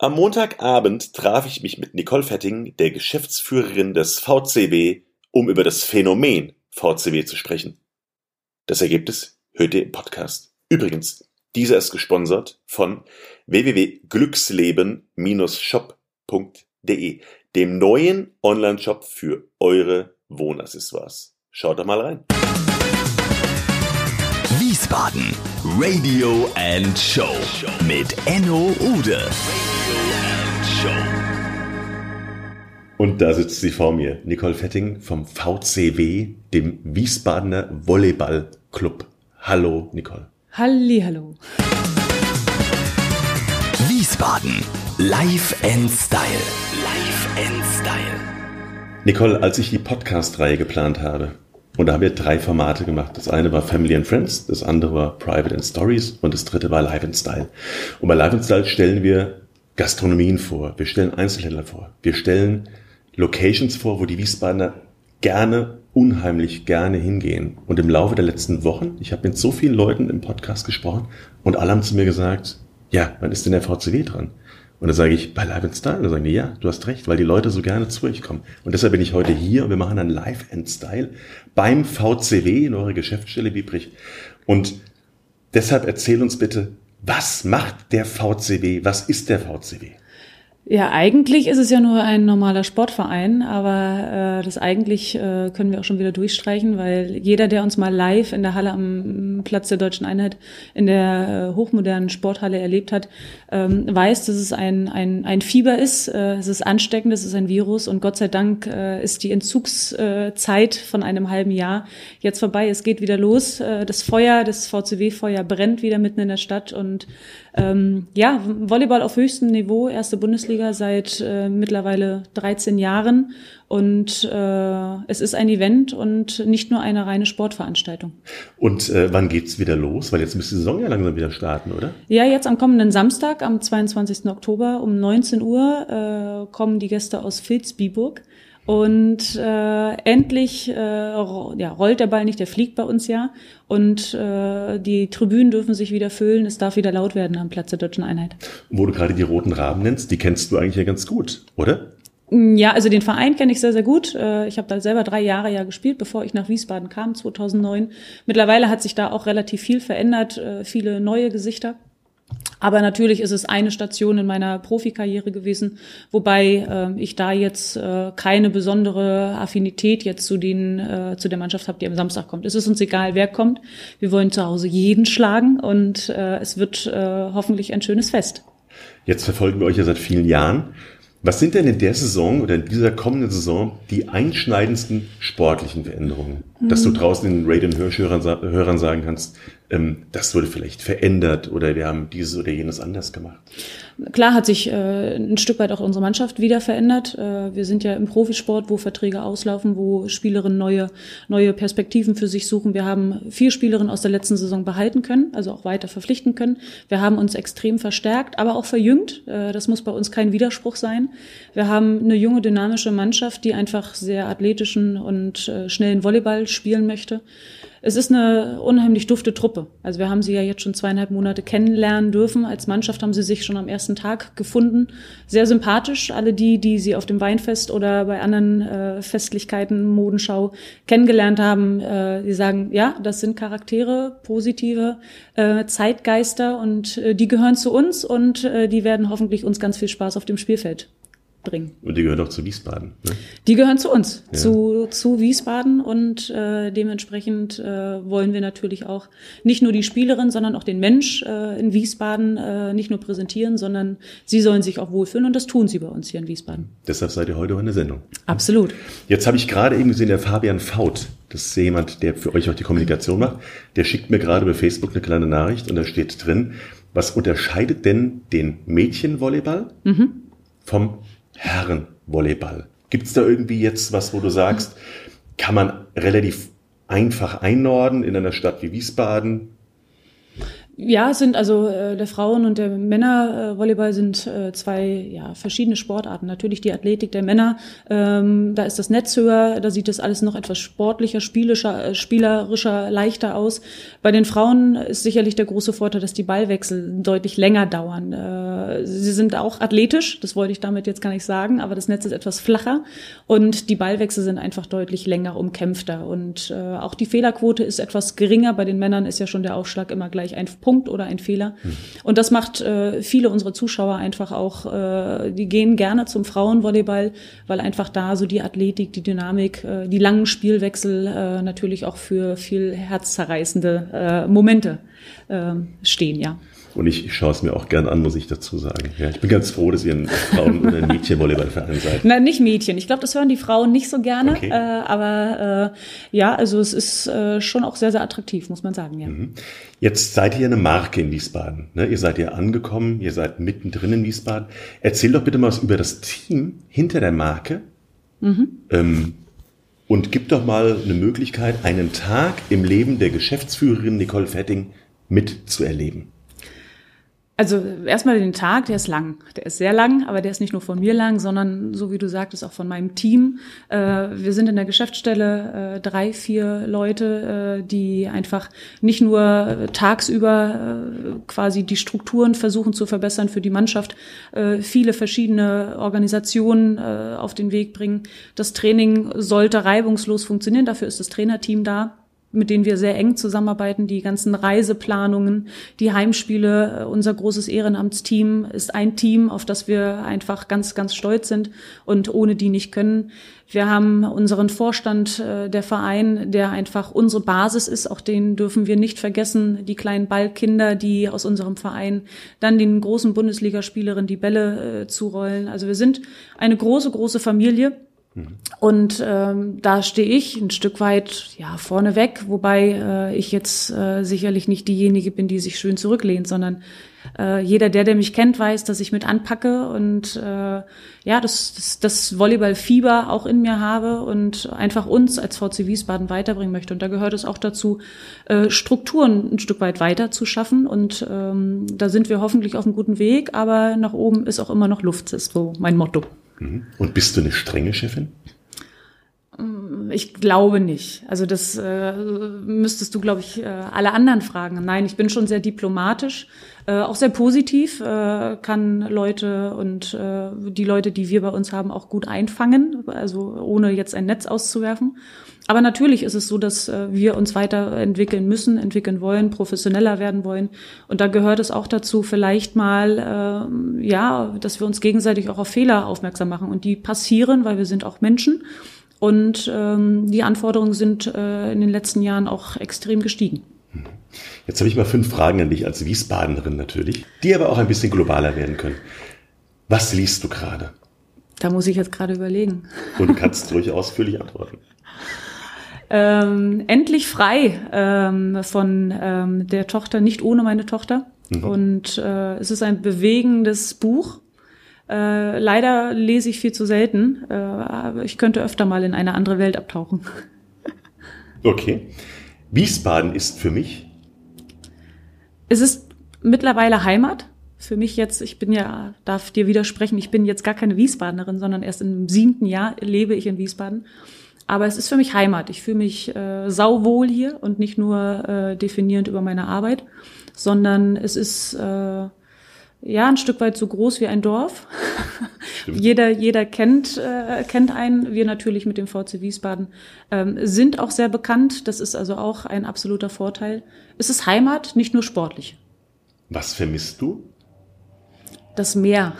Am Montagabend traf ich mich mit Nicole Fetting, der Geschäftsführerin des VCW, um über das Phänomen VCW zu sprechen. Das Ergebnis hört ihr im Podcast. Übrigens, dieser ist gesponsert von www.glücksleben-shop.de, dem neuen Online-Shop für eure Wohnaccessoires. Schaut da mal rein. Wiesbaden Radio and Show mit Enno Ude. Und da sitzt sie vor mir, Nicole Fetting vom VCW, dem Wiesbadener Volleyball-Club. Hallo, Nicole. Halli, hallo. Wiesbaden. Life and Style. Life and Style. Nicole, als ich die Podcast-Reihe geplant habe, und da haben wir drei Formate gemacht. Das eine war Family and Friends, das andere war Private and Stories und das dritte war Live and Style. Und bei Live and Style stellen wir Gastronomien vor, wir stellen Einzelhändler vor, wir stellen Locations vor, wo die Wiesbadener gerne, unheimlich gerne hingehen. Und im Laufe der letzten Wochen, ich habe mit so vielen Leuten im Podcast gesprochen und alle haben zu mir gesagt, ja, wann ist denn der VCW dran? Und dann sage ich, bei Live and Style. Dann sagen die, ja, du hast recht, weil die Leute so gerne zu euch kommen. Und deshalb bin ich heute hier und wir machen dann Live and Style beim VCW in eurer Geschäftsstelle Biebrich. Und deshalb erzähl uns bitte, was macht der VCW? Was ist der VCW? Ja, eigentlich ist es ja nur ein normaler Sportverein, aber äh, das eigentlich äh, können wir auch schon wieder durchstreichen, weil jeder, der uns mal live in der Halle am Platz der Deutschen Einheit in der äh, hochmodernen Sporthalle erlebt hat, ähm, weiß, dass es ein, ein, ein Fieber ist, äh, es ist ansteckend, es ist ein Virus und Gott sei Dank äh, ist die Entzugszeit von einem halben Jahr jetzt vorbei. Es geht wieder los. Äh, das Feuer, das VCW-Feuer brennt wieder mitten in der Stadt und ähm, ja, Volleyball auf höchstem Niveau, erste Bundesliga seit äh, mittlerweile 13 Jahren. Und äh, es ist ein Event und nicht nur eine reine Sportveranstaltung. Und äh, wann geht's wieder los? Weil jetzt müsste die Saison ja langsam wieder starten, oder? Ja, jetzt am kommenden Samstag, am 22. Oktober um 19 Uhr äh, kommen die Gäste aus Vilsbiburg. Und äh, endlich äh, ja, rollt der Ball nicht, der fliegt bei uns ja. Und äh, die Tribünen dürfen sich wieder füllen, es darf wieder laut werden am Platz der Deutschen Einheit. Wo du gerade die Roten Raben nennst, die kennst du eigentlich ja ganz gut, oder? Ja, also den Verein kenne ich sehr, sehr gut. Äh, ich habe da selber drei Jahre ja gespielt, bevor ich nach Wiesbaden kam, 2009. Mittlerweile hat sich da auch relativ viel verändert, äh, viele neue Gesichter. Aber natürlich ist es eine Station in meiner Profikarriere gewesen, wobei äh, ich da jetzt äh, keine besondere Affinität jetzt zu den äh, zu der Mannschaft habe, die am Samstag kommt. Es ist uns egal, wer kommt. Wir wollen zu Hause jeden schlagen und äh, es wird äh, hoffentlich ein schönes Fest. Jetzt verfolgen wir euch ja seit vielen Jahren. Was sind denn in der Saison oder in dieser kommenden Saison die einschneidendsten sportlichen Veränderungen? Mhm. Dass du draußen den Radio- und Hörern sagen kannst, ähm, das wurde vielleicht verändert oder wir haben dieses oder jenes anders gemacht. Klar hat sich äh, ein Stück weit auch unsere Mannschaft wieder verändert. Äh, wir sind ja im Profisport, wo Verträge auslaufen, wo Spielerinnen neue, neue Perspektiven für sich suchen. Wir haben vier Spielerinnen aus der letzten Saison behalten können, also auch weiter verpflichten können. Wir haben uns extrem verstärkt, aber auch verjüngt. Äh, das muss bei uns kein Widerspruch sein. Wir haben eine junge, dynamische Mannschaft, die einfach sehr athletischen und äh, schnellen Volleyball spielen möchte es ist eine unheimlich dufte Truppe. Also wir haben sie ja jetzt schon zweieinhalb Monate kennenlernen dürfen. Als Mannschaft haben sie sich schon am ersten Tag gefunden. Sehr sympathisch. Alle die, die sie auf dem Weinfest oder bei anderen äh, Festlichkeiten, Modenschau kennengelernt haben, äh, die sagen, ja, das sind Charaktere, positive äh, Zeitgeister und äh, die gehören zu uns und äh, die werden hoffentlich uns ganz viel Spaß auf dem Spielfeld bringen. Und die gehören auch zu Wiesbaden. Ne? Die gehören zu uns, ja. zu, zu Wiesbaden und äh, dementsprechend äh, wollen wir natürlich auch nicht nur die Spielerin, sondern auch den Mensch äh, in Wiesbaden äh, nicht nur präsentieren, sondern sie sollen sich auch wohlfühlen und das tun sie bei uns hier in Wiesbaden. Deshalb seid ihr heute auch in der Sendung. Absolut. Jetzt habe ich gerade eben gesehen, der Fabian Faut, das ist jemand, der für euch auch die Kommunikation macht, der schickt mir gerade bei Facebook eine kleine Nachricht und da steht drin, was unterscheidet denn den Mädchenvolleyball mhm. vom Herrenvolleyball. Gibt es da irgendwie jetzt was, wo du sagst, kann man relativ einfach einnorden in einer Stadt wie Wiesbaden? Ja, es sind also äh, der Frauen- und der Männervolleyball sind äh, zwei ja, verschiedene Sportarten. Natürlich die Athletik der Männer, ähm, da ist das Netz höher, da sieht das alles noch etwas sportlicher, spielischer, äh, spielerischer, leichter aus. Bei den Frauen ist sicherlich der große Vorteil, dass die Ballwechsel deutlich länger dauern. Äh, sie sind auch athletisch, das wollte ich damit jetzt gar nicht sagen, aber das Netz ist etwas flacher und die Ballwechsel sind einfach deutlich länger umkämpfter. Und äh, auch die Fehlerquote ist etwas geringer. Bei den Männern ist ja schon der Aufschlag immer gleich ein Punkt oder ein Fehler. Mhm. Und das macht äh, viele unserer Zuschauer einfach auch, äh, die gehen gerne zum Frauenvolleyball, weil einfach da so die Athletik, die Dynamik, äh, die langen Spielwechsel äh, natürlich auch für viel herzzerreißende äh, Momente äh, stehen, ja. Und ich, ich schaue es mir auch gern an, muss ich dazu sagen. Ja, ich bin ganz froh, dass ihr ein Frauen- oder ein Mädchenvolleyballverein seid. Nein, nicht Mädchen. Ich glaube, das hören die Frauen nicht so gerne. Okay. Äh, aber äh, ja, also es ist äh, schon auch sehr, sehr attraktiv, muss man sagen. Ja. Mhm. Jetzt seid ihr eine Marke in Wiesbaden. Ne? Ihr seid hier angekommen, ihr seid mittendrin in Wiesbaden. Erzähl doch bitte mal was über das Team hinter der Marke. Mhm. Ähm, und gib doch mal eine Möglichkeit, einen Tag im Leben der Geschäftsführerin Nicole Fetting mitzuerleben. Also erstmal den Tag, der ist lang. Der ist sehr lang, aber der ist nicht nur von mir lang, sondern so wie du sagtest, auch von meinem Team. Äh, wir sind in der Geschäftsstelle äh, drei, vier Leute, äh, die einfach nicht nur tagsüber quasi die Strukturen versuchen zu verbessern für die Mannschaft, viele verschiedene Organisationen auf den Weg bringen. Das Training sollte reibungslos funktionieren, dafür ist das Trainerteam da mit denen wir sehr eng zusammenarbeiten, die ganzen Reiseplanungen, die Heimspiele. Äh, unser großes Ehrenamtsteam ist ein Team, auf das wir einfach ganz, ganz stolz sind und ohne die nicht können. Wir haben unseren Vorstand, äh, der Verein, der einfach unsere Basis ist. Auch den dürfen wir nicht vergessen. Die kleinen Ballkinder, die aus unserem Verein dann den großen Bundesligaspielerinnen die Bälle äh, zurollen. Also wir sind eine große, große Familie. Und ähm, da stehe ich ein Stück weit ja vorneweg, wobei äh, ich jetzt äh, sicherlich nicht diejenige bin, die sich schön zurücklehnt, sondern äh, jeder, der, der mich kennt, weiß, dass ich mit anpacke und äh, ja, das, das, das Volleyball-Fieber auch in mir habe und einfach uns als VC Wiesbaden weiterbringen möchte. Und da gehört es auch dazu, äh, Strukturen ein Stück weit weiter zu schaffen. Und ähm, da sind wir hoffentlich auf einem guten Weg, aber nach oben ist auch immer noch Luft, ist so mein Motto. Mhm. Und bist du eine strenge Chefin? Ich glaube nicht. Also das äh, müsstest du, glaube ich, äh, alle anderen fragen. Nein, ich bin schon sehr diplomatisch, äh, auch sehr positiv, äh, kann Leute und äh, die Leute, die wir bei uns haben, auch gut einfangen, also ohne jetzt ein Netz auszuwerfen. Aber natürlich ist es so, dass äh, wir uns weiterentwickeln müssen, entwickeln wollen, professioneller werden wollen. Und da gehört es auch dazu, vielleicht mal, äh, ja, dass wir uns gegenseitig auch auf Fehler aufmerksam machen. Und die passieren, weil wir sind auch Menschen. Und ähm, die Anforderungen sind äh, in den letzten Jahren auch extrem gestiegen. Jetzt habe ich mal fünf Fragen an dich als Wiesbadenerin natürlich, die aber auch ein bisschen globaler werden können. Was liest du gerade? Da muss ich jetzt gerade überlegen. Und du kannst ruhig ausführlich antworten ähm, endlich frei ähm, von ähm, der Tochter, nicht ohne meine Tochter. Mhm. Und äh, es ist ein bewegendes Buch. Äh, leider lese ich viel zu selten, äh, aber ich könnte öfter mal in eine andere Welt abtauchen. Okay. Wiesbaden ist für mich? Es ist mittlerweile Heimat. Für mich jetzt, ich bin ja, darf dir widersprechen, ich bin jetzt gar keine Wiesbadenerin, sondern erst im siebten Jahr lebe ich in Wiesbaden. Aber es ist für mich Heimat. Ich fühle mich äh, sauwohl hier und nicht nur äh, definierend über meine Arbeit, sondern es ist äh, ja ein Stück weit so groß wie ein Dorf. jeder jeder kennt äh, kennt einen. Wir natürlich mit dem VC Wiesbaden ähm, sind auch sehr bekannt. Das ist also auch ein absoluter Vorteil. Es ist Heimat, nicht nur sportlich. Was vermisst du? Das Meer.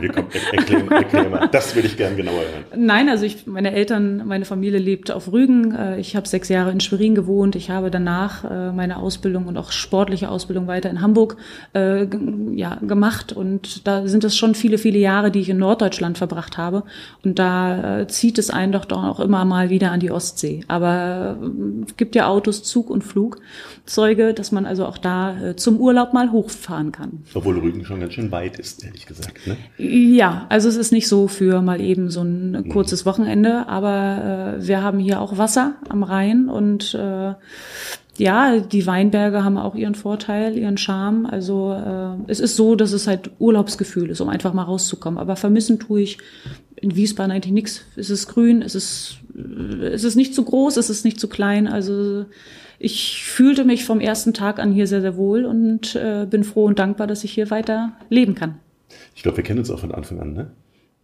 Hier kommt, erklär, erklär mal. Das würde ich gern genauer hören. Nein, also ich, meine Eltern, meine Familie lebt auf Rügen. Äh, ich habe sechs Jahre in Schwerin gewohnt. Ich habe danach äh, meine Ausbildung und auch sportliche Ausbildung weiter in Hamburg äh, ja, gemacht. Und da sind es schon viele, viele Jahre, die ich in Norddeutschland verbracht habe. Und da zieht es einen doch, doch auch immer mal wieder an die Ostsee. Aber es gibt ja Autos, Zug und Flugzeuge, dass man also auch da zum Urlaub mal hochfahren kann. Obwohl Rügen schon ganz schön weit ist ist, ehrlich gesagt. Ne? Ja, also es ist nicht so für mal eben so ein kurzes Wochenende, aber äh, wir haben hier auch Wasser am Rhein und äh, ja, die Weinberge haben auch ihren Vorteil, ihren Charme. Also äh, es ist so, dass es halt Urlaubsgefühl ist, um einfach mal rauszukommen. Aber vermissen tue ich in Wiesbaden eigentlich nichts. Es ist grün, es ist, es ist nicht zu groß, es ist nicht zu klein. Also ich fühlte mich vom ersten Tag an hier sehr, sehr wohl und äh, bin froh und dankbar, dass ich hier weiter leben kann. Ich glaube, wir kennen uns auch von Anfang an, ne?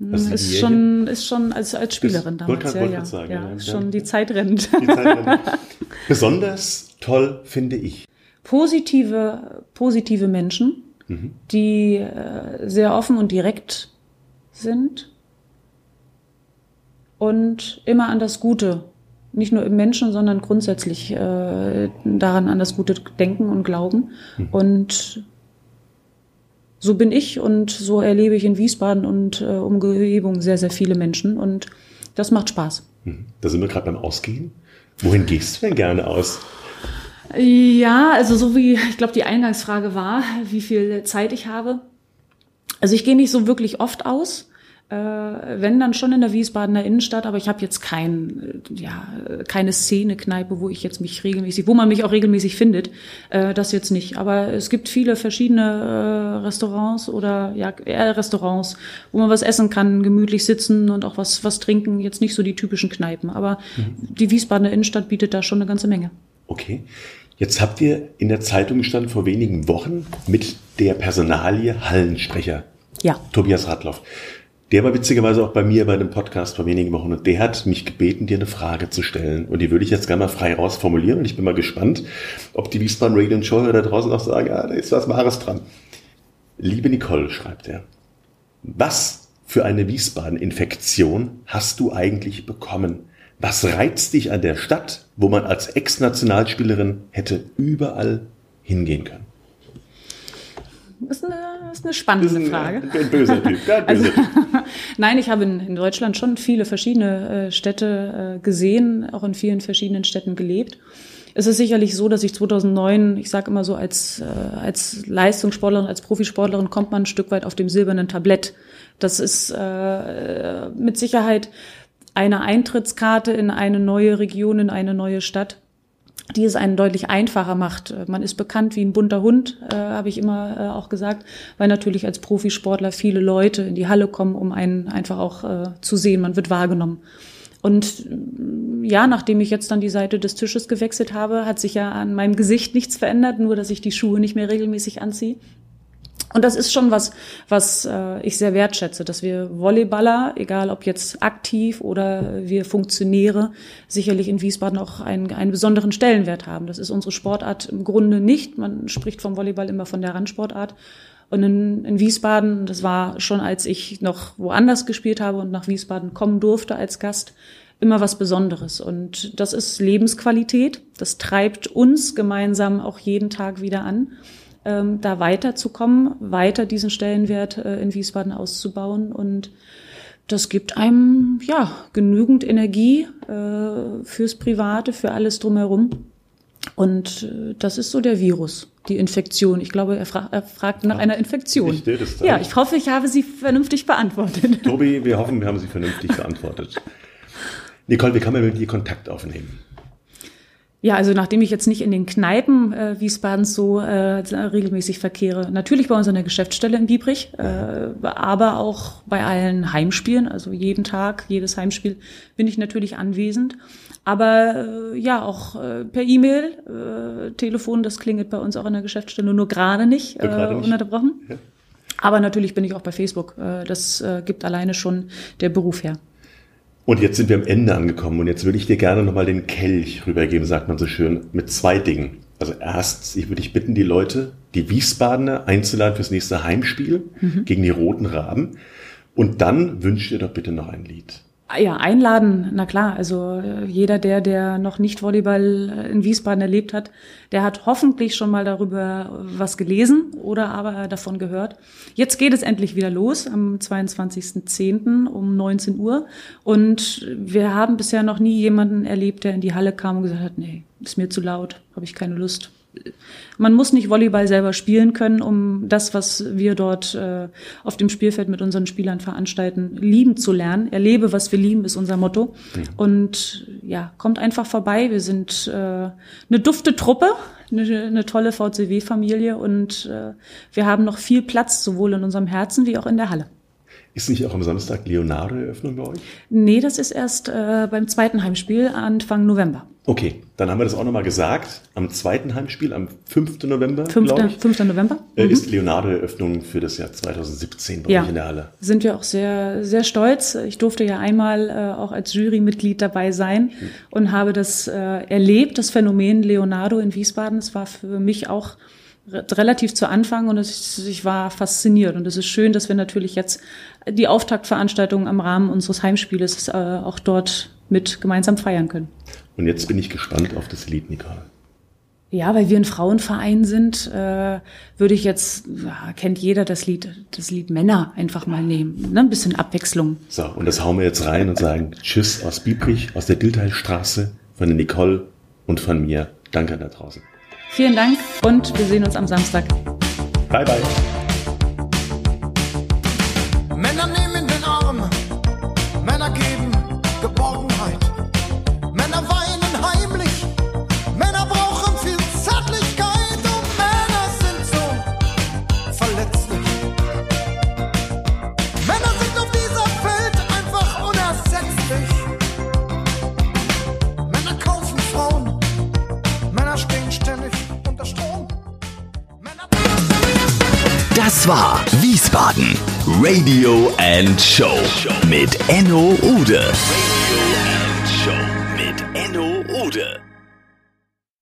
Das ist schon, ist schon als, als Spielerin damals. Wollte, ja, wollte ja. sagen, ja, ja. schon die Zeit rennt. Die Zeit rennt. Besonders toll finde ich. Positive, positive Menschen, mhm. die äh, sehr offen und direkt sind und immer an das Gute, nicht nur im Menschen, sondern grundsätzlich äh, daran an das Gute denken und glauben. Mhm. Und so bin ich und so erlebe ich in Wiesbaden und äh, Umgebung sehr, sehr viele Menschen und das macht Spaß. Mhm. Da sind wir gerade beim Ausgehen. Wohin gehst du denn gerne aus? Ja, also so wie, ich glaube, die Eingangsfrage war, wie viel Zeit ich habe. Also ich gehe nicht so wirklich oft aus äh, wenn dann schon in der Wiesbadener Innenstadt, aber ich habe jetzt kein, äh, ja, keine Szene-Kneipe, wo ich jetzt mich regelmäßig, wo man mich auch regelmäßig findet, äh, das jetzt nicht. Aber es gibt viele verschiedene Restaurants oder ja, eher Restaurants, wo man was essen kann, gemütlich sitzen und auch was, was trinken. Jetzt nicht so die typischen Kneipen, aber mhm. die Wiesbadener Innenstadt bietet da schon eine ganze Menge. Okay. Jetzt habt ihr in der Zeitung gestanden vor wenigen Wochen mit der Personalie Hallensprecher. Ja. Tobias Radloff. Der war witzigerweise auch bei mir bei dem Podcast vor wenigen Wochen und der hat mich gebeten, dir eine Frage zu stellen. Und die würde ich jetzt gerne mal frei rausformulieren und ich bin mal gespannt, ob die Wiesbaden Radio und Show da draußen auch sagen, ja, da ist was Wahres dran. Liebe Nicole, schreibt er, was für eine Wiesbaden-Infektion hast du eigentlich bekommen? Was reizt dich an der Stadt, wo man als Ex-Nationalspielerin hätte überall hingehen können? Das ist eine, ist eine spannende ein, Frage. Ein böser Typ. Ja, also, Nein, ich habe in, in, Deutschland schon viele verschiedene äh, Städte äh, gesehen, auch in vielen verschiedenen Städten gelebt. Es ist sicherlich so, dass ich 2009, ich sage immer so, als, äh, als Leistungssportlerin, als Profisportlerin kommt man ein Stück weit auf dem silbernen Tablett. Das ist äh, mit Sicherheit eine Eintrittskarte in eine neue Region, in eine neue Stadt die es einen deutlich einfacher macht. Man ist bekannt wie ein bunter Hund, äh, habe ich immer äh, auch gesagt, weil natürlich als Profisportler viele Leute in die Halle kommen, um einen einfach auch äh, zu sehen. Man wird wahrgenommen. Und ja, nachdem ich jetzt dann die Seite des Tisches gewechselt habe, hat sich ja an meinem Gesicht nichts verändert, nur dass ich die Schuhe nicht mehr regelmäßig anziehe. Und das ist schon was, was äh, ich sehr wertschätze, dass wir Volleyballer, egal ob jetzt aktiv oder wir Funktionäre, sicherlich in Wiesbaden auch einen, einen besonderen Stellenwert haben. Das ist unsere Sportart im Grunde nicht. Man spricht vom Volleyball immer von der Randsportart. Und in, in Wiesbaden, das war schon als ich noch woanders gespielt habe und nach Wiesbaden kommen durfte als Gast, immer was Besonderes. Und das ist Lebensqualität. Das treibt uns gemeinsam auch jeden Tag wieder an ähm, da weiterzukommen, weiter diesen Stellenwert äh, in Wiesbaden auszubauen und das gibt einem ja genügend Energie äh, fürs Private, für alles drumherum. Und äh, das ist so der Virus, die Infektion. Ich glaube, er, fra er fragt nach einer Infektion. Ich ja, ich hoffe, ich habe sie vernünftig beantwortet. Tobi, wir hoffen, wir haben sie vernünftig beantwortet. Nicole, wie kann man mit dir Kontakt aufnehmen? Ja, also nachdem ich jetzt nicht in den Kneipen äh, Wiesbadens so äh, regelmäßig verkehre, natürlich bei uns an der Geschäftsstelle in Biebrich, äh, aber auch bei allen Heimspielen, also jeden Tag, jedes Heimspiel bin ich natürlich anwesend. Aber äh, ja, auch äh, per E-Mail, äh, Telefon, das klingelt bei uns auch an der Geschäftsstelle, nur gerade nicht, äh, nicht. ununterbrochen. Ja. Aber natürlich bin ich auch bei Facebook. Äh, das äh, gibt alleine schon der Beruf her. Und jetzt sind wir am Ende angekommen und jetzt würde ich dir gerne nochmal den Kelch rübergeben, sagt man so schön, mit zwei Dingen. Also erst, ich würde dich bitten, die Leute, die Wiesbadener einzuladen fürs nächste Heimspiel mhm. gegen die Roten Raben. Und dann wünscht ihr doch bitte noch ein Lied. Ja, einladen, na klar. Also äh, jeder, der, der noch nicht Volleyball äh, in Wiesbaden erlebt hat, der hat hoffentlich schon mal darüber was gelesen oder aber davon gehört. Jetzt geht es endlich wieder los am 22.10. um 19 Uhr. Und wir haben bisher noch nie jemanden erlebt, der in die Halle kam und gesagt hat, nee, ist mir zu laut, habe ich keine Lust. Man muss nicht Volleyball selber spielen können, um das, was wir dort äh, auf dem Spielfeld mit unseren Spielern veranstalten, lieben zu lernen. Erlebe, was wir lieben, ist unser Motto. Mhm. Und ja, kommt einfach vorbei. Wir sind äh, eine dufte Truppe, eine, eine tolle VCW-Familie und äh, wir haben noch viel Platz, sowohl in unserem Herzen wie auch in der Halle. Ist nicht auch am Samstag Leonardo-Eröffnung bei euch? Nee, das ist erst äh, beim zweiten Heimspiel Anfang November. Okay, dann haben wir das auch nochmal gesagt. Am zweiten Heimspiel, am 5. November, 5. Ich, 5. November. Äh, mhm. ist Leonardo-Eröffnung für das Jahr 2017 bei ja. euch in der Halle. Sind wir auch sehr, sehr stolz. Ich durfte ja einmal äh, auch als Jurymitglied dabei sein mhm. und habe das äh, erlebt, das Phänomen Leonardo in Wiesbaden. Es war für mich auch relativ zu Anfang und es, ich war fasziniert. Und es ist schön, dass wir natürlich jetzt die Auftaktveranstaltung am Rahmen unseres Heimspieles äh, auch dort mit gemeinsam feiern können. Und jetzt bin ich gespannt auf das Lied, Nicole. Ja, weil wir ein Frauenverein sind, äh, würde ich jetzt, ja, kennt jeder das Lied, das Lied Männer einfach mal nehmen. Ne? Ein bisschen Abwechslung. So, und das hauen wir jetzt rein und sagen Tschüss aus Biebrich, aus der Dilteilstraße, von der Nicole und von mir. Danke da draußen. Vielen Dank und wir sehen uns am Samstag. Bye, bye. Wiesbaden. Radio and Show mit Enno Ude.